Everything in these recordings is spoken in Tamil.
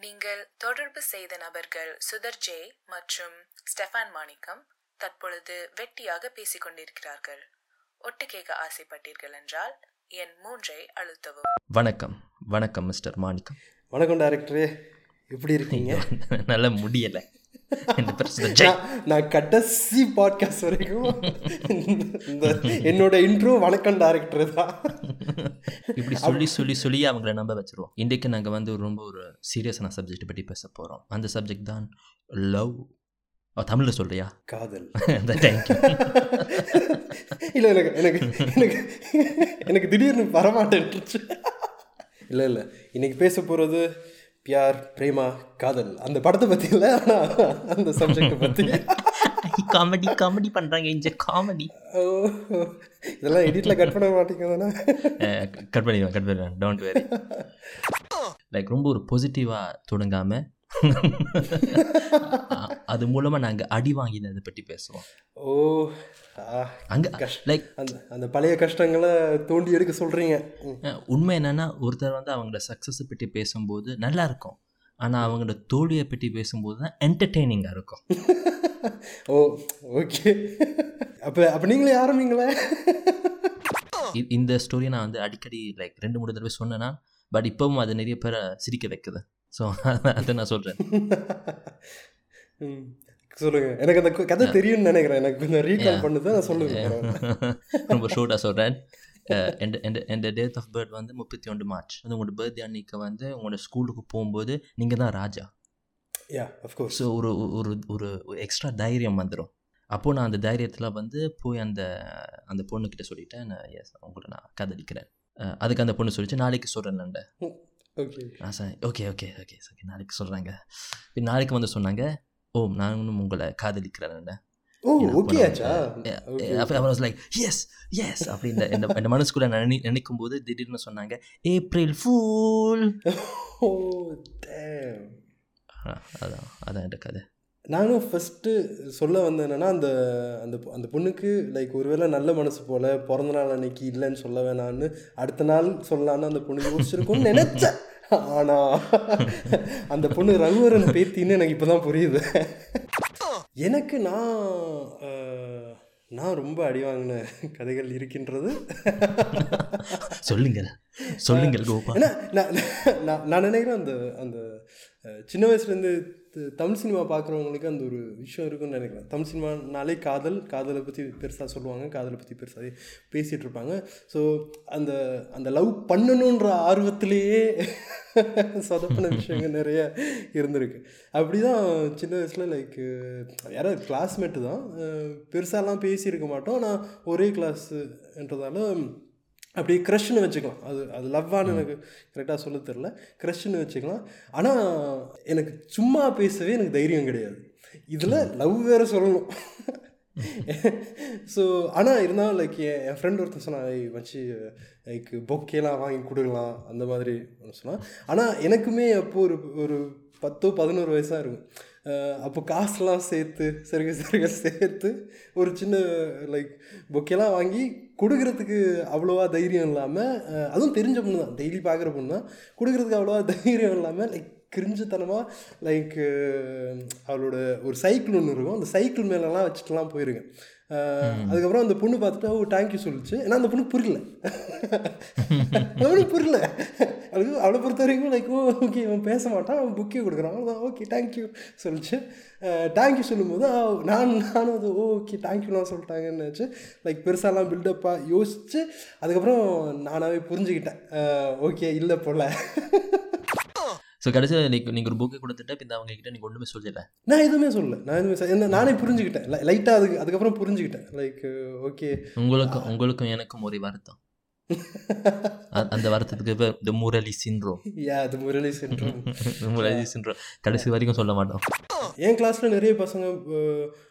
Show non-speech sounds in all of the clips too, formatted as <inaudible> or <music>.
நீங்கள் தொடர்பு செய்த நபர்கள் சுதர் ஜே மற்றும் ஸ்டெஃபான் மாணிக்கம் தற்பொழுது வெட்டியாக பேசிக் கொண்டிருக்கிறார்கள் ஒட்டு கேட்க ஆசைப்பட்டீர்கள் என்றால் என் மூன்றை அழுத்தவும். வணக்கம் வணக்கம் மிஸ்டர் மாணிக்கம். வணக்கம் டைரக்டரே. எப்படி இருக்கீங்க? நல்ல <laughs> முடியலை. நான் கடைசி பாட்காஸ்ட் வரைக்கும் இந்த என்னோட இன்ட்ரோ வணக்கம் டைரக்டர் தான். இப்படி சொல்லி சொல்லி சொல்லி அவங்கள நம்ப வச்சிருவோம். இன்றைக்கு நாங்கள் வந்து ரொம்ப ஒரு சீரியஸான சப்ஜெக்ட் பற்றி பேச போகிறோம் அந்த சப்ஜெக்ட் தான் லவ் தமிழில் சொல்றியா? காதல். <laughs> <laughs> இல்லை எனக்கு எனக்கு எனக்கு எனக்கு திடீர்னு வரமாட்டேன்ருச்சு. <laughs> இல்லை இல்லை. இன்னைக்கு பேச போகிறது பியார் பிரேமா காதல். அந்த படத்தை பற்றி இல்லை ஆனால் அந்த சப்ஜெக்டை பற்றி காமெடி காமெடி பண்ணுறாங்க இந்த காமெடி இதெல்லாம் எடிட்டில் கட் பண்ண மாட்டீங்க தானே கட் பண்ணிடுவேன் கட் பண்ணிடுவேன். டோன்ட் வெரி லைக் ரொம்ப ஒரு பாசிட்டிவாக தொடங்காமல் <laughs> அது மூலமாக நாங்கள் அடி வாங்கினதை பற்றி பேசுவோம். ஓ அங்கே லைக் அந்த பழைய கஷ்டங்களை தோண்டி எடுக்க சொல்கிறீங்க அஹ் உண்மை என்னன்னா ஒருத்தர் வந்து அவங்களோட சக்ஸஸை பற்றி பேசும்போது நல்லா இருக்கும். ஆனால் அவங்களோட தோல்வியை பற்றி பேசும்போது தான் என்டர்டெய்னிங்காக இருக்கும். <laughs> ஓ ஓகே. அப்போ அப்போ நீங்களே ஆரம்பிங்களே? இந்த ஸ்டோரியை நான் வந்து அடிக்கடி லைக் ரெண்டு மூணு தடவை சொன்னேன்னா பட் இப்போவும் அது நிறைய பேரை சிரிக்க வைக்குது. ஸோ <laughs> அதை நான் சொல்கிறேன் <laughs> சொல்லுங்க. எனக்கு அந்த கதை தெரியும்னு நினைக்கிறேன். எனக்கு கொஞ்சம் ரீகால் பண்ணுது நான் சொல்லுங்க. <laughs> ரொம்ப ஷோர்ட்டாக சொல்கிறேன் என் டேட் ஆஃப் பர்த் வந்து முப்பத்தி ஒன்று மார்ச் வந்து உங்களோட பர்த்டே அன்னைக்கு வந்து உங்களோட ஸ்கூலுக்கு போகும்போது நீங்கள் தான் ராஜா. யா அஃப்கோர்ஸ் ஸோ ஒரு ஒரு ஒரு எக்ஸ்ட்ரா தைரியம் வந்துடும் அப்போது நான் அந்த தைரியத்தில் வந்து போய் அந்த அந்த பொண்ணுக்கிட்ட சொல்லிட்டேன். நான் எஸ் உங்களை நான் காதலிக்கிறேன். அஹ் அதுக்கு அந்த பொண்ணு சொல்லிச்சு நாளைக்கு சொல்கிறேன் நான் ஓகே ஓகே ஓகே ஓகே நாளைக்கு சொல்கிறாங்க நாளைக்கு வந்து சொன்னாங்க ஓ நானும் உங்களை காதலிக்கிறேன் மனசுக்குள்ள நான் நினை நினைக்கும் போது திடீர்னு சொன்னாங்க ஏப்ரல் ஃபூல் <laughs> damn. அதான் அதான் என் கதை. நானும் ஃபஸ்ட்டு சொல்ல வந்தேன் என்னன்னா அந்த அந்த அந்த பொண்ணுக்கு லைக் ஒருவேளை நல்ல மனசு போல பிறந்த நாள் அன்னைக்கு இல்லைன்னு சொல்ல வேணான்னு அடுத்த நாள் சொல்லலான்னு அந்த பொண்ணு யோசிச்சிருக்கும்னு நினச்சேன். ஆனால் அந்த பொண்ணு ரகுவரன் பேத்தின்னு எனக்கு இப்போ தான் புரியுது. எனக்கு நான் நான் ரொம்ப அடி வாங்கின கதைகள் இருக்கின்றது. சொல்லுங்கள் சொல்லுங்கள் கோபா. நான் நான் நான் நினைக்கிறேன் அந்த அந்த சின்ன வயசுலேருந்து தமிழ் சினிமா பார்க்குறவங்களுக்கு அந்த ஒரு விஷயம் இருக்குன்னு நினைக்கிறேன். தமிழ் சினிமானாலே காதல் காதலை பற்றி பெருசாக சொல்லுவாங்க காதலை பற்றி பெருசாக பேசிகிட்டு இருப்பாங்க. ஸோ அந்த அந்த லவ் பண்ணணுன்ற ஆர்வத்திலேயே <laughs> சொதப்பின விஷயங்கள் நிறைய இருந்திருக்கு. அப்படி தான் சின்ன வயசில் லைக் யாராவது கிளாஸ்மேட்டு தான் பெருசாலாம் பேசியிருக்க மாட்டோம். ஆனால் ஒரே கிளாஸுன்றதால அப்படியே க்ரஷ்னு வச்சுக்கலாம். அது அது லவ்வான்னு எனக்கு கரெக்டாக சொல்ல தெரில க்ரஷ்னு வச்சுக்கலாம். ஆனால் எனக்கு சும்மா பேசவே எனக்கு தைரியம் கிடையாது. இதில் லவ் வேறு சொல்லணும். <laughs> ஸோ ஆனால் இருந்தாலும் லைக் என் என் ஃப்ரெண்ட் ஒருத்தன் சொன்னான் "ஏய் வச்சு லைக் பொக்கேலாம் வாங்கி கொடுக்கலாம். அந்த மாதிரி ஒன்று சொன்னான். ஆனால் எனக்குமே அப்போ ஒரு ஒரு பத்தோ பதினோரு வயசாக இருக்கும். அப்போ காசுலாம் சேர்த்து சருக சருக சேர்த்து ஒரு சின்ன லைக் பொக்கெல்லாம் வாங்கி கொடுக்கறதுக்கு அவ்வளோவா தைரியம் இல்லாமல் அதுவும் தெரிஞ்ச பொண்ணு தான். டெய்லி பார்க்குற பொண்ணு தான். கொடுக்கறதுக்கு அவ்வளோவா <laughs> தைரியம் இல்லாமல் லைக் கிரிஞ்சுத்தனமாக லைக் அவளோட ஒரு சைக்கிள் ஒன்று இருக்கும். அந்த சைக்கிள் மேலெல்லாம் வச்சுட்டுலாம் போயிருக்கேன் அஹ் அதுக்கப்புறம் அந்த பொண்ணு பார்த்துட்டு ஓ தேங்க்யூ சொல்லிச்சு. ஏன்னா அந்த பொண்ணு புரியல. <laughs> அவனுக்கு புரியல. அது அவளை பொறுத்த வரைக்கும் லைக் ஓ ஓகே அவன் பேச மாட்டான் அவன் புக்கே கொடுக்குறான் அவ்வளோதான் ஓகே தேங்க்யூ சொல்லிச்சு. தேங்க்யூ சொல்லும்போது நான் நானும் அது ஓகே தேங்க்யூலாம் சொல்லிட்டாங்கன்னு நினச்சி லைக் பெருசாலாம் பில்டப்பாக யோசிச்சு அதுக்கப்புறம் நானாகவே புரிஞ்சுக்கிட்டேன். ஓகே இல்லை போல. ஸோ கடைசியில் லைக் நீங்கள் ஒரு புக்கை கொடுத்துட்டு இப்போ அவங்க கிட்ட நீங்கள் ஒன்றுமே சொல்லல நான் எதுவுமே சொல்லல. நான் எதுவுமே என்ன நானே புரிஞ்சுக்கிட்டேன். லைட்டாக அதுக்கு அதுக்கப்புறம் புரிஞ்சுக்கிட்டேன். லைக் ஓகே உங்களுக்கும் உங்களுக்கும் எனக்கும் ஒரே வருத்தம். <laughs> அந்த வருத்தத்துக்கு பேர் இந்த முரளி சின்ரோம் யா அது முரளி சென்றும் முரளி சின்ரோம் கடைசி வரைக்கும் சொல்ல மாட்டோம். என் கிளாஸில் நிறைய பசங்க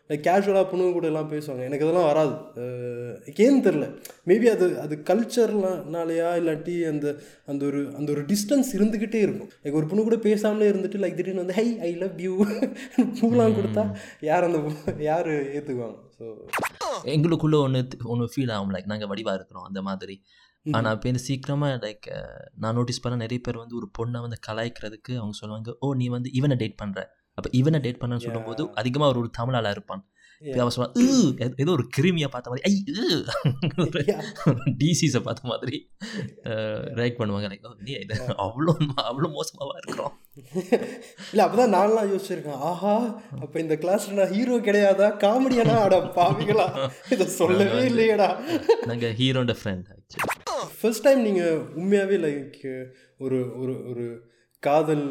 லைக் கேஷுவலாக பொண்ணுங்க கூட எல்லாம் பேசுவாங்க. எனக்கு அதெல்லாம் வராது. ஏன்னு தெரில மேபி அது அது கல்ச்சர்னாலையா இல்லாட்டி அந்த அந்த ஒரு அந்த ஒரு டிஸ்டன்ஸ் இருந்துக்கிட்டே இருக்கும். லைக் ஒரு பொண்ணு கூட பேசாமலே இருந்துட்டு லைக் திடீர்னு வந்து ஹை ஐ லவ் யூ பூலாம் கொடுத்தா யார் அந்த யார் ஏற்றுக்குவாங்க ஸோ எங்களுக்குள்ள ஒன்று ஒன்று ஃபீல் ஆகும். லைக் நாங்கள் வடிவாக இருக்கிறோம் அந்த மாதிரி. ஆனால் இப்போ இந்த சீக்கிரமாக லைக் நான் நோட்டீஸ் பண்ண நிறைய பேர் வந்து ஒரு பொண்ணை வந்து கலாய்க்கிறதுக்கு அவங்க சொல்லுவாங்க ஓ நீ வந்து இவனை டேட் பண்ணுற அப்போ இவனை டேட் பண்ணன்னு சொல்லும்போது அதிகமாக ஒரு ஒரு தமிழ் ஆளா இருப்பான் அவன் சொல்லுவான் ஏதோ- ஒரு கிருமியை பார்த்த மாதிரி ஐ டிசிஸை <laughs> பார்த்த மாதிரி ரைக் பண்ணுவாங்க லைக் நீ <laughs> அவ்வளோ அவ்வளோ மோசமாவா இருக்கிறோம் <laughs> இல்லை அப்பதான் நான்லாம் யோசிச்சிருக்கேன் ஆஹா அப்ப இந்த கிளாஸ்ல நான் ஹீரோ கிடையாதா? காமெடியானா அட பாவிகளா. இதை சொல்லவே இல்லையேடா. நாங்கள் ஹீரோட ஃப்ரெண்ட் ஃபர்ஸ்ட் டைம் நீங்கள் உண்மையாகவே லைக் ஒரு ஒரு ஒரு காதல்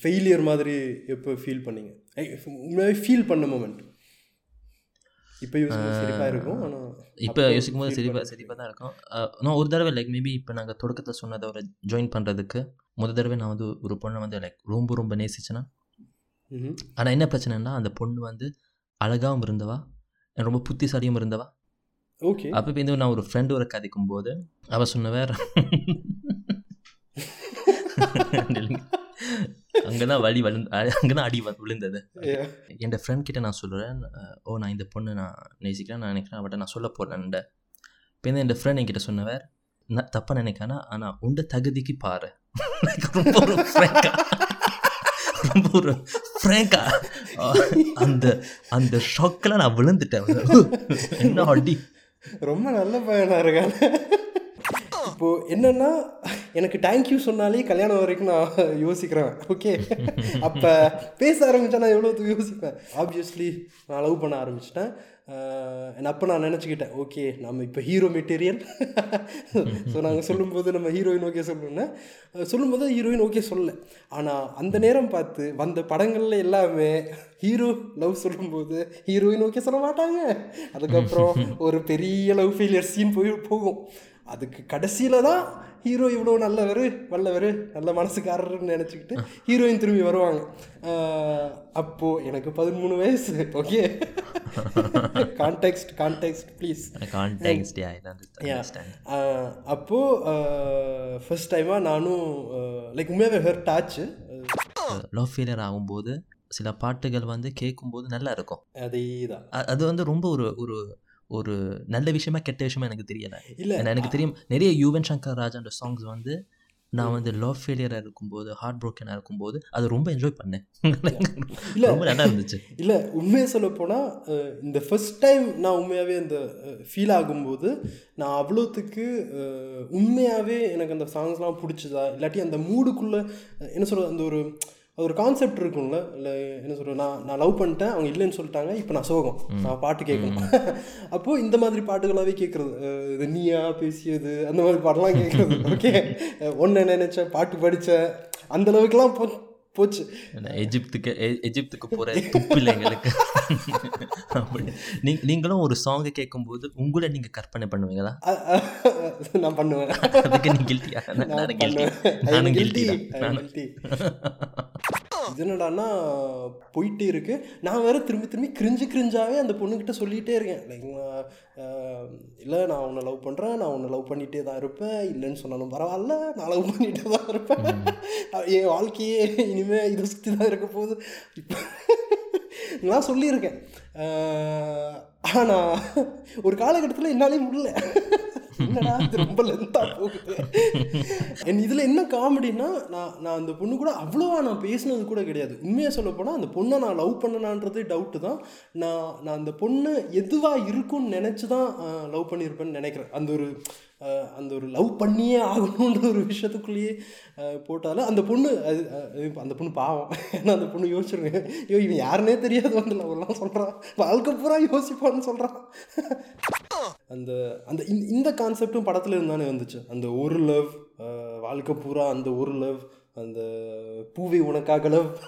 ஃபெயிலியர் மாதிரி எப்போ ஃபீல் பண்ணீங்க? உண்மையாகவே ஃபீல் பண்ண மூமெண்ட் இப்போ சிரிப்பாக இருக்கும் ஆனால் இப்போ யோசிக்கும் போது சிரிப்பா சிரிப்பாக தான் இருக்கும். நான் ஒரு தடவை லைக் மேபி இப்போ நாங்கள் தொடக்கத்தில் சொன்னதை ஒரு ஜாயின் பண்ணுறதுக்கு முத தடவை நான் வந்து ஒரு பொண்ணை வந்து லைக் ரொம்ப ரொம்ப நேசிச்சேன்னா ஆனால் என்ன பிரச்சனைன்னா அந்த பொண்ணு வந்து அழகாகவும் இருந்தவா ரொம்ப புத்திசாலியும் இருந்தவா ஓகே அப்போ இப்போ நான் ஒரு ஃப்ரெண்டோட கதைக்கும் போது அவள் சொன்னவர் அங்கே தான் வழி வலு அங்கே தான் அடி விழுந்தது. என் ஃப்ரெண்ட் கிட்ட நான் சொல்கிறேன் ஓ நான் இந்த பொண்ணு நான் நேசிக்கிறேன் நான் நினைக்கிறேன் அவட்ட நான் சொல்ல போகிறேன் இப்போ இந்த என் ஃப்ரெண்ட் என்கிட்ட சொன்னவர் நான் தப்பாக நினைக்கானா ஆனால் உண்ட தகுதிக்கு பாரு. ரொம்ப ஒரு ரொம்ப ஒரு ஃப்ரேங்கா அந்த அந்த ஷாக்கில் நான் விழுந்துட்டேன். என்ன அடி? ரொம்ப நல்ல பையனா இருக்காங்க இப்போ என்னன்னா எனக்கு தேங்க்யூ சொன்னாலே கல்யாணம் வரைக்கும் நான் யோசிக்கிறேன். ஓகே <laughs> அப்போ பேச ஆரம்பிச்சா நான் எவ்வளோ யோசிப்பேன்? ஆப்வியஸ்லி நான் லவ் பண்ண ஆரம்பிச்சிட்டேன். அப்போ நான் நினச்சிக்கிட்டேன் ஓகே நம்ம இப்போ ஹீரோ மெட்டீரியல் ஸோ நாங்கள் சொல்லும்போது நம்ம ஹீரோயின் ஓகே சொல்லணும்னா. அஹ் சொல்லும்போது ஹீரோயின் ஓகே சொல்லல. ஆனால் அந்த நேரம் பார்த்து வந்த படங்கள்ல எல்லாமே ஹீரோ லவ் சொல்லும்போது ஹீரோயின் ஓகே சொல்ல மாட்டாங்க. அதுக்கப்புறம் <laughs> ஒரு பெரிய லவ் ஃபெயிலியர் சீன் போய் போகும். அதுக்கு கடைசியில் தான் ஹீரோ இவ்வளோ நல்லவர் வல்லவர் நல்ல மனசுக்காரர்னு நினச்சிக்கிட்டு ஹீரோயின் திரும்பி வருவாங்க. ஆஹ் அப்போ எனக்கு பதிமூணு வயசு ஓகே கான்டெக்ஸ்ட் கான்டெக்ஸ்ட் ப்ளீஸ் அப்போது ஃபர்ஸ்ட் டைமாக நானும் லைக் உண்மையாகவே ஹெர்ட் ஆச்சு லவ் ஃபெயிலியர் ஆகும்போது சில பாட்டுகள் வந்து கேட்கும்போது நல்லா இருக்கும். அதே தான் அது வந்து ரொம்ப ஒரு ஒரு ஒரு நல்ல விஷயமா கெட்ட விஷயமா எனக்கு தெரியல. இல்லை எனக்கு தெரியும் நிறைய யுவன் சங்கர் ராஜான்ற சாங்ஸ் வந்து நான் வந்து லவ் ஃபெயிலியராக இருக்கும்போது ஹார்ட் ப்ரோக்கனாக இருக்கும்போது அதை ரொம்ப என்ஜாய் பண்ணேன். <laughs> இல்ல. ரொம்ப நல்லா இருந்துச்சு. இல்லை உண்மையை சொல்ல போனால் இந்த ஃபர்ஸ்ட் டைம் நான் உண்மையாகவே அந்த ஃபீல் ஆகும்போது நான் அவ்வளோத்துக்கு உண்மையாகவே எனக்கு அந்த சாங்ஸ்லாம் பிடிச்சதா? இல்லாட்டி அந்த மூடுக்குள்ளே என்ன சொல்கிறது அந்த ஒரு அது ஒரு கான்செப்ட் இருக்கும்ல. இல்லை என்ன சொல்கிறது நான் நான் லவ் பண்ணிட்டேன் அவங்க இல்லைன்னு சொல்லிட்டாங்க இப்போ நான் சோகம். நான் பாட்டு கேட்கணும். <laughs> அப்போது இந்த மாதிரி பாட்டுகளாகவே கேட்குறது. இது நீயா பேசியது அந்த மாதிரி பாட்டெல்லாம் கேட்குறது. ஓகே <laughs> ஒன்று நினைச்ச பாட்டு படித்தேன் அந்த அளவுக்குலாம் போ போச்சு. எஜிப்துக்கு எஜிப்துக்கு போகிற துப்பில்லை எங்களுக்கு அப்படி. நீங்களும் ஒரு சாங்கை கேட்கும்போது உங்களை நீங்கள் கற்பனை பண்ணுவீங்களா? நான் பண்ணுவேன். அதுக்கு நீ கில்ட்டியா நான் நானும் கில்ட்டி நானும். கில்ட்டி <laughs> இது என்னடான்னா போயிட்டே இருக்கு. நான் வேற திரும்பி திரும்பி கிரிஞ்சு கிரிஞ்சாவே அந்த பொண்ணுக்கிட்ட சொல்லிகிட்டே இருக்கேன். லைக் இல்லை நான் உன்னை லவ் பண்ணுறேன் நான் உன்னை லவ் பண்ணிகிட்டே தான் இருப்பேன். இல்லைன்னு சொன்னாலும் பரவாயில்ல. நான் லவ் பண்ணிகிட்டே தான் இருப்பேன். என் வாழ்க்கையே இனிமேல் இதை சுற்றி தான் இருக்க போகுது. இப்போ நான் சொல்லியிருக்கேன். ஆனால் ஒரு காலகட்டத்தில் என்னாலே முடியல. என்னடா இது ரொம்ப லென்த்தாக போகுது. என் இதில் என்ன காமெடின்னா நான் நான் அந்த பொண்ணு கூட அவ்வளோவா நான் பேசினது கூட கிடையாது. உண்மையாக சொல்ல போனால் அந்த பொண்ணை நான் லவ் பண்ணனான்றது டவுட்டு தான். நான் நான் அந்த பொண்ணு எதுவாக இருக்கும்னு நினச்சி தான் லவ் பண்ணியிருப்பேன்னு நினைக்கிறேன். அந்த ஒரு அந்த ஒரு லவ் பண்ணியே ஆகணுன்ற ஒரு விஷயத்துக்குள்ளேயே போட்டாலும் அந்த பொண்ணு அது அந்த பொண்ணு பாவம். ஏன்னா அந்த பொண்ணு யோசிச்சிருங்க ஐயோ இவன் யாருனே தெரியாது வந்து லவ்லாம் சொல்கிறான் வாழ்க்கை பூரா யோசிப்பான்னு சொல்கிறான் அந்த அந்த இந்த- இந்த கான்செப்டும் படத்துல இருந்தானே வந்துச்சு. அந்த ஒரு லவ் வாழ்க்கை பூரா அந்த ஒரு லவ் அந்த பூவை உனக்காக லவ் <laughs>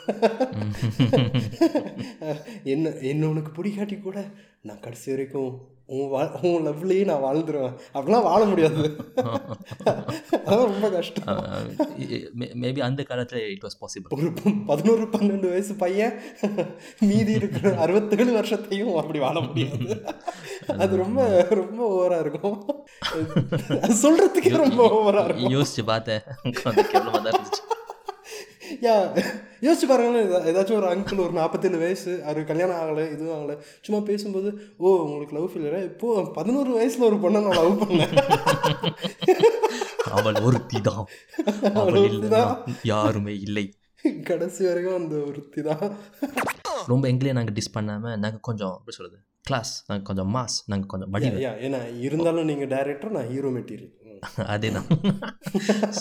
என்ன என்ன உனக்கு பிடிக்காட்டி கூட நான் கடைசி வரைக்கும் உன் வா உன் லவ்லேயே நான் வாழ்ந்துருவேன். அப்படிலாம் வாழ முடியாது. அதான் ரொம்ப கஷ்டம். மேபி அந்த காலத்தில் இட் வாஸ் பாசிபிள் ஒரு பதினோரு பன்னெண்டு வயசு பையன் மீதி இருக்கிற அறுபத்தேழு வருஷத்தையும் அப்படி வாழ முடியாது. அது ரொம்ப ரொம்ப ஓவரா இருக்கும். அது சொல்றதுக்கே ரொம்ப ஓவரா இருக்கும். யோசிச்சு பார்த்தேன் உட்காந்து கேவலமாக தான் இருந்துச்சு யா யோசிச்சு பாருங்களேன் ஏதா- ஏதாச்சும் ஒரு அங்கிள் ஒரு நாற்பத்தேழு வயசு அவர் கல்யாணம் ஆகலை இதுவும் ஆகலை சும்மா பேசும்போது ஓ உங்களுக்கு லவ் ஃபீலரா இப்போ பதினோரு வயசுல ஒரு பொண்ணை நான் லவ் பண்ணேன் அவள் ஒருத்தி தான் அவள் யாருமே இல்லை கடைசி வரைக்கும் அந்த ஒருத்தி தான் ரொம்ப எங்களையே நாங்கள் டிஸ் பண்ணாமல் நாங்கள் கொஞ்சம் எப்படி சொல்கிறது கிளாஸ் நாங்கள் கொஞ்சம் மாஸ் நாங்கள் கொஞ்சம் வடிவம் யா ஏன்னா இருந்தாலும் நீங்கள் டைரக்டர் நான் ஹீரோ மெட்டீரியல் அதே தான்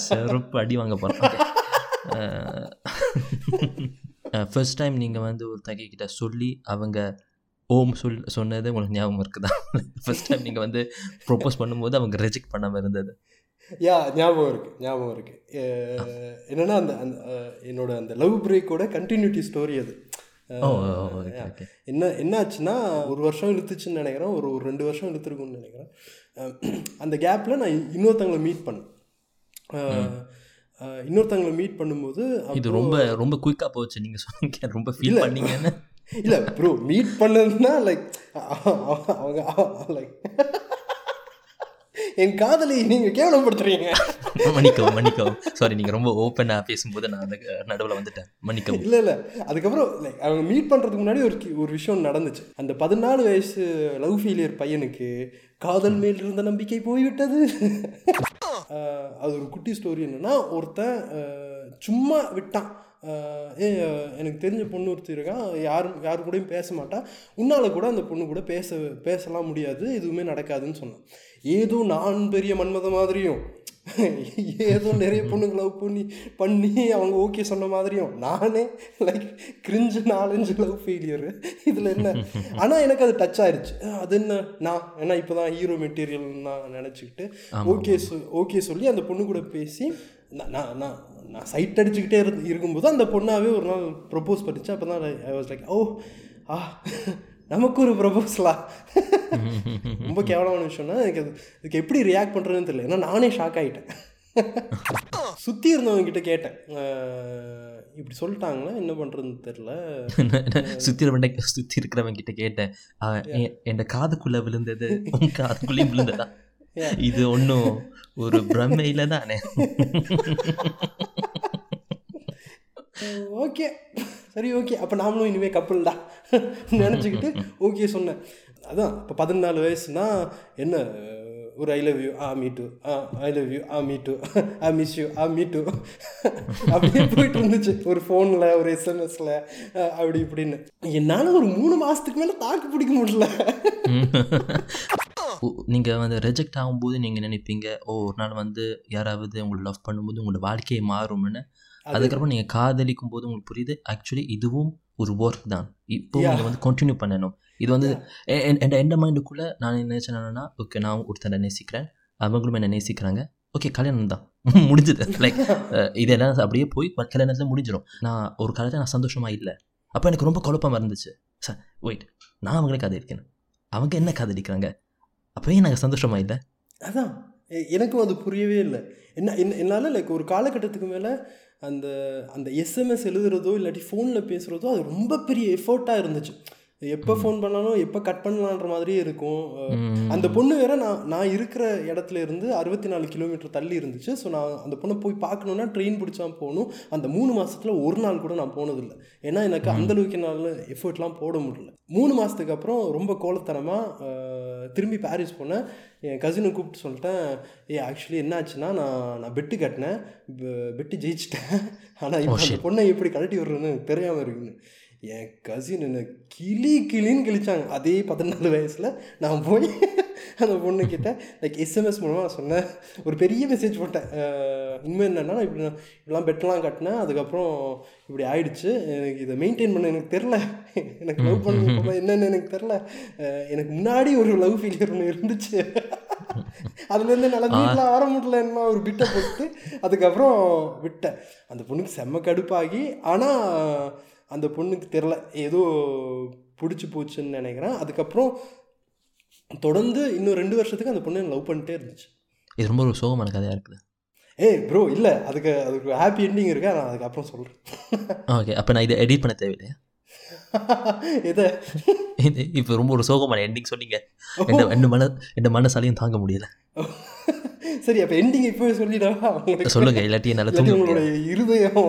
செருப்பு அடி வாங்க போகிறோம் ஃபர்ஸ்ட் டைம் நீங்கள் வந்து ஒரு தகை கிட்ட சொல்லி அவங்க ஓம் சொல் சொன்னது உங்களுக்கு ஞாபகம் இருக்குதா? ஃபர்ஸ்ட் டைம் நீங்கள் வந்து ப்ரொப்போஸ் பண்ணும்போது அவங்க ரெஜெக்ட் பண்ணாமல் இருந்தது. யா ஞாபகம் இருக்கு ஞாபகம் இருக்கு. அஹ் என்னன்னா அந்த அந்த என்னோட அந்த லவ் பிரேக்கோட கண்டினியூட்டி ஸ்டோரி அது. என்ன என்ன ஆச்சுன்னா ஒரு வருஷம் இழுத்துச்சுன்னு நினைக்கிறேன் ஒரு ஒரு ரெண்டு வருஷம் இழுத்துருக்கும்னு நினைக்கிறேன். அந்த கேப்பில் நான் இன்னொருத்தவங்களை மீட் பண்ணேன். இன்னொருத்தவங்களை மீட் பண்ணும்போது இது ரொம்ப ரொம்ப குயிக்காக போச்சு நீங்கள் சொன்னீங்க. ரொம்ப ஃபீல் பண்ணீங்கன்னு. இல்லை ப்ரோ மீட் பண்ணதுன்னா லைக் அவங்க லைக் என் காதலை நீங்கள் கேவலப்படுத்துறீங்க. மன்னிக்கவும் மன்னிக்கவும். சாரி நீங்கள் ரொம்ப ஓப்பனாக பேசும்போது நான் அந்த நடுவில் வந்துட்டேன். மன்னிக்கவும். இல்லை இல்லை. அதுக்கப்புறம் லைக் அவங்க மீட் பண்ணுறதுக்கு முன்னாடி ஒரு ஒரு விஷயம் நடந்துச்சு. அந்த பதினாலு வயசு லவ் ஃபெயிலியர் பையனுக்கு காதல் மேல் இருந்த நம்பிக்கை போய்விட்டது. <laughs> அது ஒரு குட்டி ஸ்டோரி என்னன்னா ஒருத்தன் சும்மா விட்டான். ஏ எனக்கு தெரிஞ்ச பொண்ணு ஒருத்தர் இருக்கான் யாரும் யாரு கூடயும் பேச மாட்டான் உன்னால் கூட அந்த பொண்ணு கூட பேச பேசலாம் முடியாது எதுவுமே நடக்காதுன்னு சொன்னான். ஏதோ நான் பெரிய மன்மத மாதிரியும் <laughs> ஏதோ நிறைய பொண்ணுங்க லவ் பண்ணி பண்ணி அவங்க ஓகே சொன்ன மாதிரியும். நானே லைக் கிரிஞ்சு நாலஞ்சு லவ் ஃபெயிலியர் இதில் என்ன? ஆனால் எனக்கு அது டச் ஆயிருச்சு. அஹ் அது என்ன? நான் ஏன்னா இப்போ தான் ஹீரோ மெட்டீரியல் நான் நினச்சிக்கிட்டு ஓகே ஓகே சொல்லி அந்த பொண்ணு கூட பேசி நான் நான் நான் நான் சைட் அடிச்சுக்கிட்டே இருந்து இருக்கும்போது அந்த பொண்ணாவே ஒரு நாள் ப்ரொப்போஸ் பண்ணிச்சு. அப்போ தான் ஐ வாஸ் லைக் ஓ ஆ நமக்கு ஒரு ப்ரொபோசலா ரொம்ப கேவலமான விஷயம்னா எனக்கு அது இதுக்கு எப்படி ரியாக்ட் பண்ணுறதுன்னு தெரியல. ஏன்னா நானே ஷாக் ஆகிட்டேன் சுற்றி இருந்தவங்க கிட்ட கேட்டேன். இப்படி சொல்லிட்டாங்களே? என்ன பண்ணுறதுன்னு தெரில <laughs> சுற்றி சுற்றி இருக்கிறவங்க கிட்ட கேட்டேன். என் காதுக்குள்ளே விழுந்தது. உன் காதுக்குள்ளேயும் விழுந்ததா? இது ஒன்றும் ஒரு பிரம்மையில தானே? <laughs> ஓகே சரி ஓகே அப்போ நாமளும் இனிமேல் கப்பல் தான். <laughs> நினச்சிக்கிட்டு ஓகே சொன்னேன். அதான் இப்போ பதினாலு வயசுனா என்ன? ஒரு I love you ah me too ah I love you ah me too ah miss you ah me too அப்படியே போயிட்டு இருந்துச்சு. ஒரு ஃபோனில் ஒரு எஸ்எம்எஸில் அப்படி இப்படின்னு. என்னால் ஒரு மூணு மாதத்துக்கு மேலே தாக்கு பிடிக்க முடியல. <laughs> நீங்கள் வந்து ரெஜெக்ட் ஆகும்போது நீங்கள் நினைப்பீங்க ஓ ஒரு நாள் வந்து யாராவது உங்களை லவ் பண்ணும்போது உங்களோட வாழ்க்கையை மாறும்னு. அதுக்கப்புறம் நீங்கள் காதலிக்கும் போது உங்களுக்கு புரியுது ஆக்சுவலி இதுவும் ஒரு ஒர்க் தான். இப்போ நீங்கள் வந்து கண்டினியூ பண்ணணும். இது வந்து என் எந்த மைண்டுக்குள்ளே நான் என்ன நினச்சேன்னா ஓகே நான் ஒருத்தரை நேசிக்கிறேன். அவங்களும் என்ன நேசிக்கிறாங்க. ஓகே கல்யாணம் தான். <laughs> முடிஞ்சது. லைக் இதெல்லாம் அப்படியே போய் கல்யாணத்தில் முடிஞ்சிடும் நான் ஒரு காலத்தில் நான் சந்தோஷமாக இல்லை. அப்போ எனக்கு ரொம்ப குழப்பமாக இருந்துச்சு. சார் வெயிட் நான் அவங்களே காதலிக்கிறேன் அவங்க என்ன காதலிக்கிறாங்க? அப்போயே எனக்கு சந்தோஷமாக இல்லை. அதான். எனக்கும் அது புரியவே இல்லை. என்ன என்ன என்னால் லைக் ஒரு காலகட்டத்துக்கு மேலே அந்த அந்த எஸ்எம்எஸ் எழுதுறதோ இல்லாட்டி ஃபோனில் பேசுகிறதோ அது ரொம்ப பெரிய எஃபோர்ட்டாக இருந்துச்சு. எப்போ ஃபோன் பண்ணாலும் எப்போ கட் பண்ணலான்ற மாதிரியே இருக்கும். அந்த பொண்ணு வேற நான் நான் இருக்கிற இடத்துல இருந்து அறுபத்தி நாலு கிலோமீட்டர் தள்ளி இருந்துச்சு. ஸோ நான் அந்த பொண்ணை போய் பார்க்கணுன்னா ட்ரெயின் பிடிச்சா போகணும். அந்த மூணு மாசத்துல ஒரு நாள் கூட நான் போனதில்லை. ஏன்னா எனக்கு அந்த அளவுக்கு என்னால் எஃபர்ட்லாம் போட முடியல. மூணு மாதத்துக்கு அப்புறம் ரொம்ப கோலத்தனமாக திரும்பி பாரிஸ் போனேன். என் கசினை கூப்பிட்டு சொல்லிட்டேன் ஏ ஆக்சுவலி என்ன ஆச்சுன்னா நான் நான் பெட்டு கட்டினேன். பெட்டு ஜெயிச்சிட்டேன். ஆனால் இப்போ அந்த பொண்ணை எப்படி கழட்டி விடுறேன்னு எனக்கு தெரியாமல் இருக்குன்னு. என் கசின் என்ன கிளி கிளின்னு கிழிச்சாங்க. அதே பதினாலு வயசில் நான் போய் அந்த பொண்ணுக்கிட்ட லைக் எஸ்எம்எஸ் மூலமாக நான் சொன்னேன் ஒரு பெரிய மெசேஜ் போட்டேன். உண்மை என்னன்னா இப்படி நான் இப்படிலாம் பெட்டெலாம் கட்டினேன். அதுக்கப்புறம் இப்படி ஆயிடுச்சு. எனக்கு இதை மெயின்டைன் பண்ண எனக்கு தெரில எனக்கு லவ் பண்ண என்னன்னு எனக்கு தெரில எனக்கு முன்னாடி ஒரு லவ் ஃபெயிலியர் ஒன்று இருந்துச்சு. அதுலேருந்து என்னால் வீட்டில் வர முடியல என்ன ஒரு பிட்டை போட்டு அதுக்கப்புறம் விட்டேன். அந்த பொண்ணுக்கு செம்ம கடுப்பாகி ஆனால் அந்த பொண்ணுக்கு தெரில ஏதோ பிடிச்சி போச்சுன்னு நினைக்கிறேன். அதுக்கப்புறம் தொடர்ந்து இன்னும் ரெண்டு வருஷத்துக்கு அந்த பொண்ணு லவ் பண்ணிட்டே இருந்துச்சு. இது ரொம்ப ஒரு சோகமான கதையாக இருக்குது. ஏய் ப்ரோ இல்லை. அதுக்கு அதுக்கு ஹாப்பி எண்டிங் இருக்கா? நான் அதுக்கப்புறம் சொல்கிறேன் ஓகே அப்போ நான் இதை எடிட் பண்ண தேவையில்லையா? <laughs> இது. இப்போ ரொம்ப ஒரு சோகமான எண்டிங் சொன்னீங்க. என் மன என் மனசாலையும் தாங்க முடியல. சரி அப்போ எண்டிங் இப்போ உங்களுக்கு சொல்லுங்க இல்லாட்டி என்னால் உங்களுடைய இருதயம்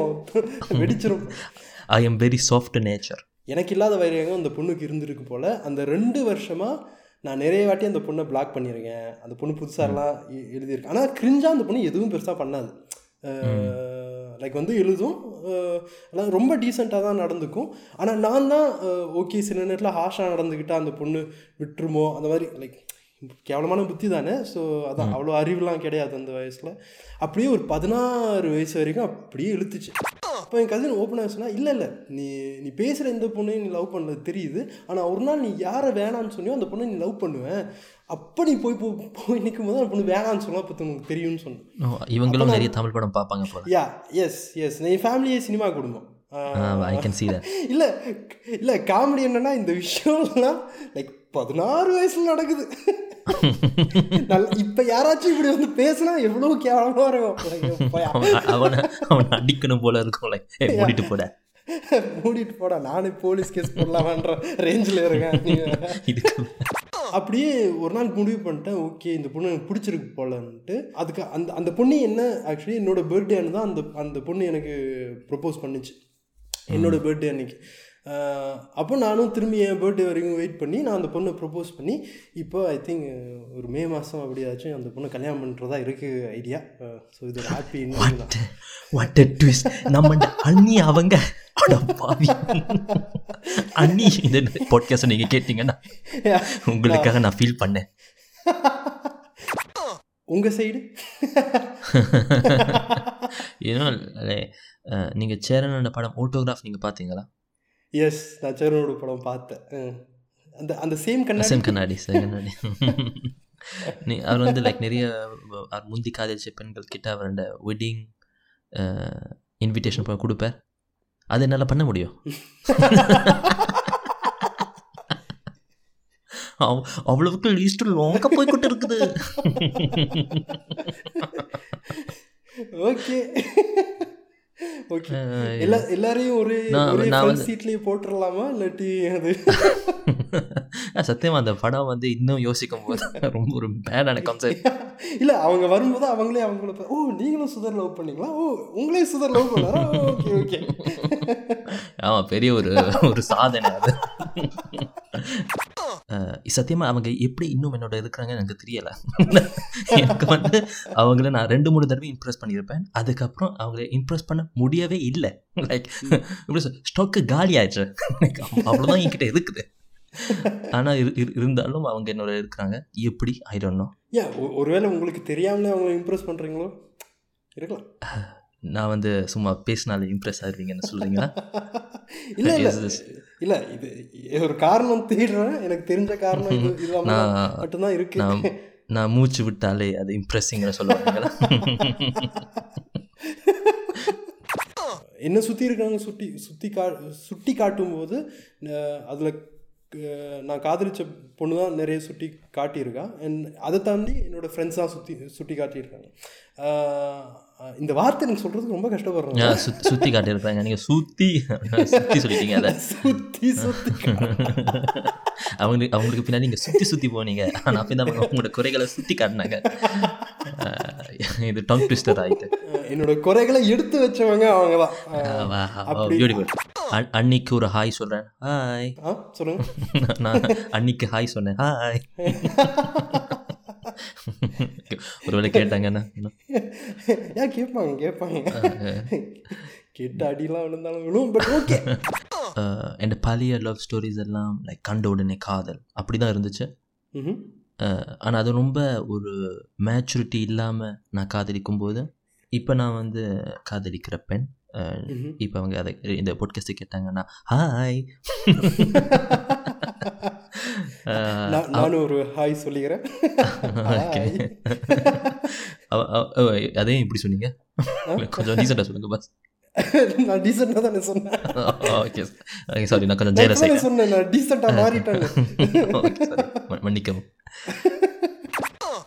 வெடிச்சிரும். <laughs> I am very soft nature எனக்கு இல்லாத வைரியங்க அந்த பொண்ணுக்கு இருந்திருக்கு போல். அந்த ரெண்டு வருஷமாக நான் நிறைய வாட்டி அந்த பொண்ணை பிளாக் பண்ணியிருக்கேன் அந்த பொண்ணு புதுசாலாம் எ- எழுதியிருக்கேன் ஆனால் கிரிஞ்சா அந்த பொண்ணு எதுவும் பெருசாக பண்ணாது. லைக் வந்து எழுதும். எல்லாம் ரொம்ப டீசெண்டாக தான் நடந்துக்கும். ஆனால் நான் தான் ஓகே சில நேரத்தில் ஹாஷாக நடந்துக்கிட்டா அந்த பொண்ணு விட்டுருமோ? அந்த மாதிரி லைக் கேவலமான புத்தி தானே? ஸோ அதான் அவ்வளோ அறிவுலாம் கிடையாது அந்த வயசில். அப்படியே ஒரு பதினாறு வயசு வரைக்கும் அப்படியே இழுத்துச்சு. அப்போ என் கசின் ஓப்பனாக சொன்னா இல்லை இல்லை நீ நீ பேசுகிற இந்த பொண்ணையும் நீ லவ் பண்ணது தெரியுது. ஆனால் ஒரு நாள் நீ யாரை வேணான்னு சொன்னியோ அந்த பொண்ணை நீ லவ் பண்ணுவேன் அப்போ நீ போய் போய் நிற்கும் போது அந்த பொண்ணு வேணான்னு சொன்னா அப்போ உனக்கு தெரியும்னு சொன்னேன். இவங்களும் நிறைய தமிழ் படம் பார்ப்பாங்க போல. யா எஸ் எஸ் என் ஃபேமிலியே சினிமா குடும்பம் ஐ கேன் see that. இல்லை இல்லை காமெடி என்னன்னா இந்த விஷயம்லாம் லைக் பதினாறு வயசுல நடக்குது. <laughs> இப்போ யாராச்சும் இப்படி வந்து பேசினா எவ்வளோ கேவலமாக இருக்கும். அவன் அவனை அடிக்கணும் போல இருக்கும் லைக் மூடிட்டு போட. மூடிட்டு போடா. நானே போலீஸ் கேஸ் போடலாமான்ற ரேஞ்சில் இருக்கேன். அப்படியே ஒரு நாள் முடிவு பண்ணிட்டேன். ஓகே இந்த பொண்ணு எனக்கு பிடிச்சிருக்கு போலன்ட்டு. அதுக்கு அந்த அந்த பொண்ணு என்ன ஆக்சுவலி என்னோட பர்த்டே தான் அந்த அந்த பொண்ணு எனக்கு ப்ரப்போஸ் பண்ணுச்சு. என்னோட பர்த்டே அன்னைக்கு. அப்போ நானும் திரும்பி என் பர்த்டே வரைக்கும் வெயிட் பண்ணி நான் அந்த பொண்ணை ப்ரப்போஸ் பண்ணி இப்போ ஐ திங்க் ஒரு மே மாதம் அப்படியாச்சும் அந்த பொண்ணை கல்யாணம் பண்ணுறதா இருக்குது ஐடியா ஸோ இது ஒரு ஹாப்பி வாட் ட்விஸ்ட் நம்ம அண்ணி அவங்க அண்ணி இந்த பாட்காஸ்ட் நீங்க கேட்டீங்கன்னா உங்களுக்காக நான் ஃபீல் பண்ணேன். உங்கள் சைடு ஏன்னா நீங்கள் சேரனோட படம் ஓட்டோகிராஃப் நீங்கள் பார்த்தீங்களா? எஸ் நான் சரணோட படம் பார்த்தேன். அந்த அந்த சேம் கண்ணாடி சேம் கண்ணாடி. சேம் கண்ணாடி. நீ அவர் வந்து லைக் நிறைய அவர் முந்தி காதலிச்ச பெண்கள் கிட்ட அவரோட வெட்டிங் இன்விடேஷன் கொடுப்பார். அது என்னால் பண்ண முடியும். அவ்- அவ்வளவுக்கு லீஸ்ட் லோங்க போய்கிட்டு இருக்குது. <laughs> ஓகே ஓகே எல்லா எல்லாரையும் ஒரே நான்- சீட்லயே போட்டுடலாமா இல்லாட்டி அது <laughs> சத்தியமா அந்த படம் வந்து இன்னும் யோசிக்கும் போது <laughs> ரொம்ப ஒரு பேடான கான்செப்ட் <laughs> இல்ல அவங்க வரும்போது அவங்களே அவங்கள ஓ நீங்களும் சுதர் லவ் பண்ணீங்களா? ஓ உங்களே சுதர் லவ் பண்ணாரா? ஓகே ஓகே ஆமாம் பெரிய ஒரு ஒரு சாதனை அது. சத்தியமா அவங்க எப்படி இன்னும் என்னோட இருக்கிறாங்கன்னு எனக்கு தெரியல. எனக்கு வந்து அவங்கள நான் ரெண்டு மூணு தடவை இம்ப்ரெஸ் பண்ணியிருப்பேன். அதுக்கப்புறம் அவங்கள இம்ப்ரெஸ் பண்ண முடியவே இல்லை. லைக் இப்படி ஸ்டாக்கு காலி ஆயிடுச்சு. அவ்வளோதான் என்கிட்ட இருக்குது. ஆனால் இரு இரு- இருந்தாலும் அவங்க என்னோட இருக்கிறாங்க எப்படி? ஐ டோன்ட் நோ ஒருவேளை உங்களுக்கு தெரியாமலே அவங்கள இம்ப்ரெஸ் பண்றீங்களோ? இருக்கலாம். நான் வந்து சும்மா பேசினாலே இம்ப்ரெஸ் ஆயிருவீங்கன்னு சொல்கிறீங்களா <laughs> இல்ல இல்ல. இல்ல இது ஒரு காரணம் தேடுறேன். எனக்கு தெரிஞ்ச காரணம் <laughs> நான் மட்டும்தான் இருக்கு. நான் நான் மூச்சு விட்டாலே அது இம்ப்ரெஸிங்னு சொல்லுவாங்களா <laughs> என்ன சுற்றி இருக்கிறவங்க சுட்டி சுற்றி கா சுட்டி காட்டும்போது அதுல நான் காதலிச்ச பொண்ணு தான் நிறைய சுட்டி காட்டியிருக்கா. அண்ட் அதை தாண்டி என்னோட ஃப்ரெண்ட்ஸ் தான் சுற்றி சுட்டி காட்டியிருக்காங்க. இந்த வார்த்தை எனக்கு சொல்கிறதுக்கு ரொம்ப சுத்தி சுற்றி காட்டியிருப்பாங்க. நீங்கள் சுற்றி சுற்றி சொல்லிட்டீங்க அதை. சுற்றி சுற்றி அவங்களுக்கு அவங்களுக்கு பின்னாடி நீங்கள் சுற்றி சுற்றி போனீங்க. ஆனால் அப்போ தான் உங்களோட குறைகளை சுற்றி காட்டினாங்க. இது டாங் ட்விஸ்டர் ஆயிட்டு. என்னோட குறைகளை எடுத்து வச்சவங்க அவங்க தான். அன்னிக்கு ஒரு ஹாய் சொல்கிறேன் ஹாய் சொல்லுங்க. நான் அன்னிக்கு ஹாய் சொன்னேன். ஹாய் <laughs> ஒருவேளை கேட்டாங்கன்னா ஏன் கேட்பாங்க கேட்பாங்க. கேட்ட அடிலாம் விழுந்தாலும் பட் ஓகே என் பழைய லவ் ஸ்டோரிஸ் எல்லாம் லைக் கண்ட உடனே காதல். அப்படி தான் இருந்துச்சு ஆனால் அது ரொம்ப ஒரு மேச்சுரிட்டி இல்லாமல் நான் காதலிக்கும் போது இப்போ நான் வந்து காதலிக்கிற பெண். இப்போ அவங்க அதை இந்த பொட்காஸ்ட்டு கேட்டாங்கன்னா ஹாய் <laughs> ஹாய் சொல்லிக்கிறேன். <laughs> <laughs> அதையும் இப்படி சொன்னீங்க? கொஞ்சம் டீசெண்டாக சொல்லுங்க பஸ் <laughs> நான் டீசெண்டாக தானே சொன்னேன். ஓகே ஓகே சாரி நான் கொஞ்சம் சொன்னேன் நான் டீசெண்டாக சாரி மன்னிக்கவும்.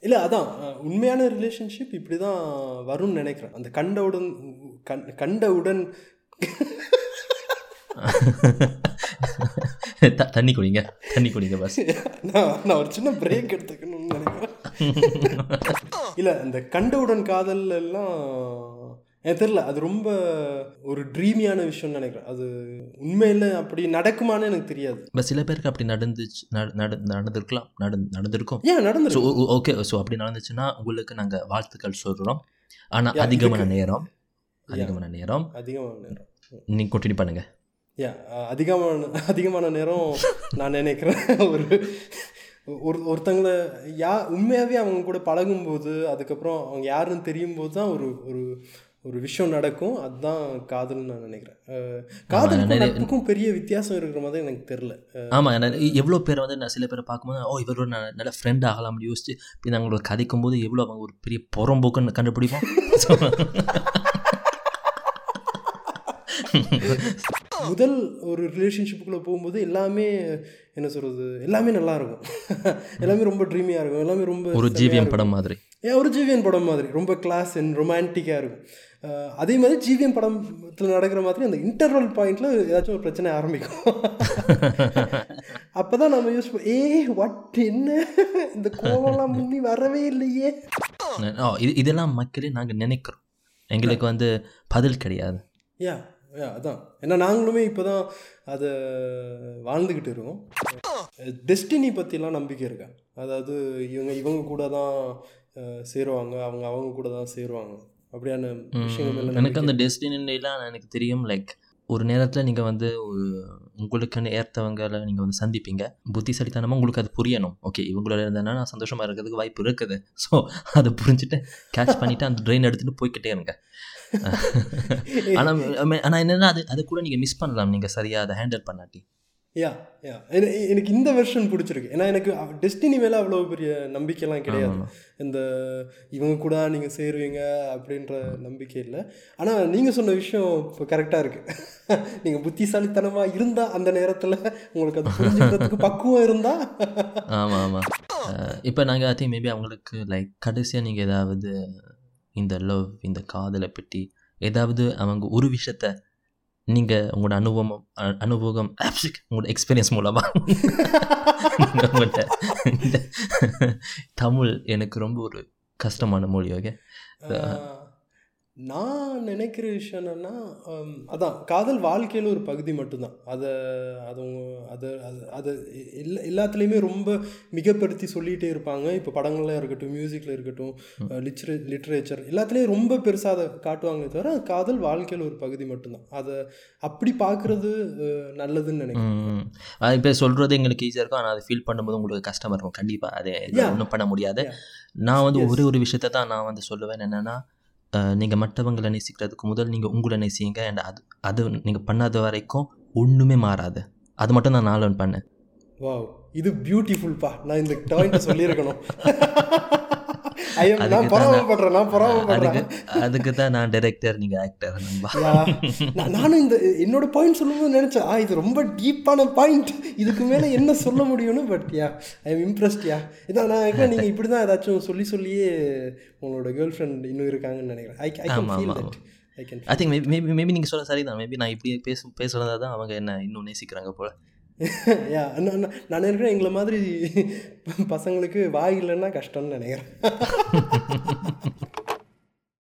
இல்லை அதான் உண்மையான ரிலேஷன்ஷிப் இப்படி தான் வரும்னு நினைக்கிறேன். அந்த கண்டவுடன் கண் கண்டவுடன் தண்ணி குடிங்க தண்ணி குடிங்க பஸ் <laughs> நான் ஒரு சின்ன பிரேக் எடுத்துக்கணும்னு நினைக்கிறேன். <laughs> இல்லை இந்த கண்டவுடன் காதல் எல்லாம் எனக்கு தெரில அது ரொம்ப ஒரு ட்ரீமியான விஷயம்னு நினைக்கிறேன். அது உண்மையில் அப்படி நடக்குமான்னு எனக்கு தெரியாது. இப்போ சில பேருக்கு அப்படி நடந்துச்சு நட- நட- நடந்திருக்கலாம் நட நடந்திருக்கும். ஏன் நடந்துரு ஸோ ஓகே ஸோ அப்படி நடந்துச்சுன்னா உங்களுக்கு நாங்கள் வாழ்த்துக்கள் சொல்கிறோம் ஆனால் அதிகமான நேரம் அதிகமான நேரம். அதிகமான நேரம். நீங்கள் கண்டினியூ பண்ணுங்க. யா அதிகமான அதிகமான நேரம் நான் நினைக்கிறேன். ஒரு ஒரு ஒருத்தங்களை யா உண்மையாகவே அவங்க கூட பழகும்போது அதுக்கப்புறம் அவங்க யாருன்னு தெரியும் போது தான் ஒரு ஒரு ஒரு விஷயம் நடக்கும். அதுதான் காதல்னு நான் நினைக்கிறேன். காதலுக்கும் நிறைய- நட்புக்கும் பெரிய வித்தியாசம் இருக்கிற மாதிரி எனக்கு தெரில ஆமாம் எவ்வளோ பேர் வந்து நான் சில பேரை பார்க்கும்போது ஓ இவரோட நான் நல்ல ஃப்ரெண்ட் ஆகலாம்னு யோசிச்சு இப்போ நாங்களோட கதைக்கும் போது எவ்வளோ அவங்க ஒரு பெரிய புறம்போக்குன்னு கண்டுபிடிப்போம். <laughs> <laughs> <laughs> முதல் ஒரு ரிலேஷன்ஷிப்புக்குள்ளே போகும்போது எல்லாமே என்ன சொல்கிறது எல்லாமே நல்லா இருக்கும் <laughs> எல்லாமே ரொம்ப ட்ரீமியாக இருக்கும். எல்லாமே ரொம்ப ஒரு இருக்கும். படம் மாதிரி. ஏன் ஒரு ஜிவிஎன் படம் மாதிரி. ரொம்ப கிளாஸ் அண்ட் ரொமான்டிக்காக இருக்கும். அதே மாதிரி ஜிவிஎம் படத்தில் நடக்கிற மாதிரி அந்த இன்டர்வல் பாயிண்டில் ஏதாச்சும் ஒரு பிரச்சனை ஆரம்பிக்கும். <laughs> அப்போ தான் நம்ம யோசிப்போம் ஏ வாட் என்ன? இந்த கோவம்லாம் முன்னி வரவே இல்லையே. இது இதெல்லாம் மக்களே நாங்கள் நினைக்கிறோம். எங்களுக்கு வந்து பதில் கிடையாது. யா அதான். ஏன்னா நாங்களுமே இப்போ தான் அதை வாழ்ந்துக்கிட்டு இருக்கோம். டெஸ்டினி பற்றிலாம் நம்பிக்கை இருக்கா? அதாவது இவங்க இவங்க கூட தான் சேருவாங்க. அவங்க அவங்க கூட தான் சேருவாங்க. அப்படியான விஷயங்கள் எனக்கு அந்த டெஸ்டினிலாம் எனக்கு தெரியும். லைக் ஒரு நேரத்தில் நீங்கள் வந்து ஒரு உங்களுக்குன்னு ஏற்றவங்களை நீங்கள் வந்து சந்திப்பீங்க. புத்திசாலித்தனமாக உங்களுக்கு அது புரியணும். ஓகே இவங்களோட இருந்தேன்னா நான் சந்தோஷமாக இருக்கிறதுக்கு வாய்ப்பு இருக்குது. ஸோ அதை புரிஞ்சுட்டு கேட்ச் பண்ணிவிட்டு அந்த ட்ரெயின் எடுத்துகிட்டு போய்க்கிட்டே இருங்க. <laughs> ஆனால் ஆனால் என்னென்னா அது அது கூட நீங்கள் மிஸ் பண்ணலாம். நீங்கள் சரியாக அதை ஹேண்டில் பண்ணாட்டி. யா யா என- எனக்கு இந்த வெர்ஷன் பிடிச்சிருக்கு. ஏன்னா எனக்கு டெஸ்டினி மேலே அவ்வளோ பெரிய நம்பிக்கைலாம் கிடையாது. இந்த இவங்க கூட நீங்கள் சேருவீங்க அப்படின்ற நம்பிக்கை இல்லை. ஆனால் நீங்கள் சொன்ன விஷயம் இப்போ கரெக்டாக இருக்குது <laughs> நீங்கள் புத்திசாலித்தனமாக இருந்தால் அந்த நேரத்தில் உங்களுக்கு அது புரிஞ்சுக்கிறதுக்கு <laughs> பக்குவம் இருந்தால் ஆமாம். ஆமாம் இப்போ நாங்கள் ஐ திங்க் மேபி அவங்களுக்கு லைக் கடைசியாக நீங்கள் ஏதாவது இந்த லவ் இந்த காதலை பற்றி ஏதாவது அவங்க ஒரு விஷயத்த நீங்கள் உங்களோட அனுபவம் அனுபவம் உங்களோட எக்ஸ்பீரியன்ஸ் மூலமாக உங்கள்கிட்ட தமிழ் எனக்கு ரொம்ப ஒரு கஷ்டமான மொழி ஓகே நான் நினைக்கிற விஷயம் என்னென்னா அதான் காதல் வாழ்க்கையில் ஒரு பகுதி மட்டும்தான். அதை அது அதை அது அதை எல்லா எல்லாத்துலேயுமே ரொம்ப மிகப்படுத்தி சொல்லிகிட்டே இருப்பாங்க. இப்போ படங்கள்ல இருக்கட்டும் மியூசிக்கில் இருக்கட்டும் லிட்ரே லிட்ரேச்சர் எல்லாத்துலேயும் ரொம்ப பெருசாக அதை காட்டுவாங்களே தவிர காதல் வாழ்க்கையில் ஒரு பகுதி மட்டும்தான். அதை அப்படி பார்க்குறது நல்லதுன்னு நினைக்கிறேன். இப்போ சொல்கிறது எங்களுக்கு ஈஸியாக இருக்கும். ஆனால் அதை ஃபீல் பண்ணும்போது உங்களுக்கு கஷ்டமாக இருக்கும். கண்டிப்பாக அதை. ஒன்றும் பண்ண முடியாது. நான் வந்து. ஒரே ஒரு விஷயத்தை தான் நான் வந்து சொல்லுவேன். என்னென்னா நீங்கள் மற்றவங்களை நேசிக்கிறதுக்கு முதல் நீங்கள் உங்களை நேசிங்க. அண்ட் அது அது நீங்கள் பண்ணாத வரைக்கும் ஒன்றுமே மாறாது. அது மட்டும் நான் லேர்ன் பண்ணேன். வாவ் இது பியூட்டிஃபுல்ப்பா நான் இந்த டாயிண்ட்டை சொல்லியிருக்கணும். <laughs> அதுக்கு நான் தான் டைரக்டர் நீங்கள் ஆக்டர் நானும் இந்த என்னோட பாயிண்ட் சொல்லும்போது நினச்சேன் ஆ இது ரொம்ப டீப்பான பாயிண்ட் இதுக்கு மேலே என்ன சொல்ல முடியும்னு but ya I am impressed ya. இதான் நான் நீங்கள் <laughs> இப்படி தான் ஏதாச்சும் சொல்லி சொல்லியே உங்களோட கேர்ள் ஃப்ரெண்ட் இன்னும் இருக்காங்கன்னு நினைக்கிறேன். I I can feel that I think maybe maybe நீங்கள் சொல்ல சரி தான் மேபி நான் இப்படி பேச பேசுகிறதா தான் அவங்க என்ன இன்னும் நேசிக்கிறாங்க போல். <laughs> யா நான் நான் நான் நினைக்கிறேன் எங்களை மாதிரி பசங்களுக்கு வாய் இல்லைன்னா கஷ்டம்னு நினைக்கிறேன். <laughs>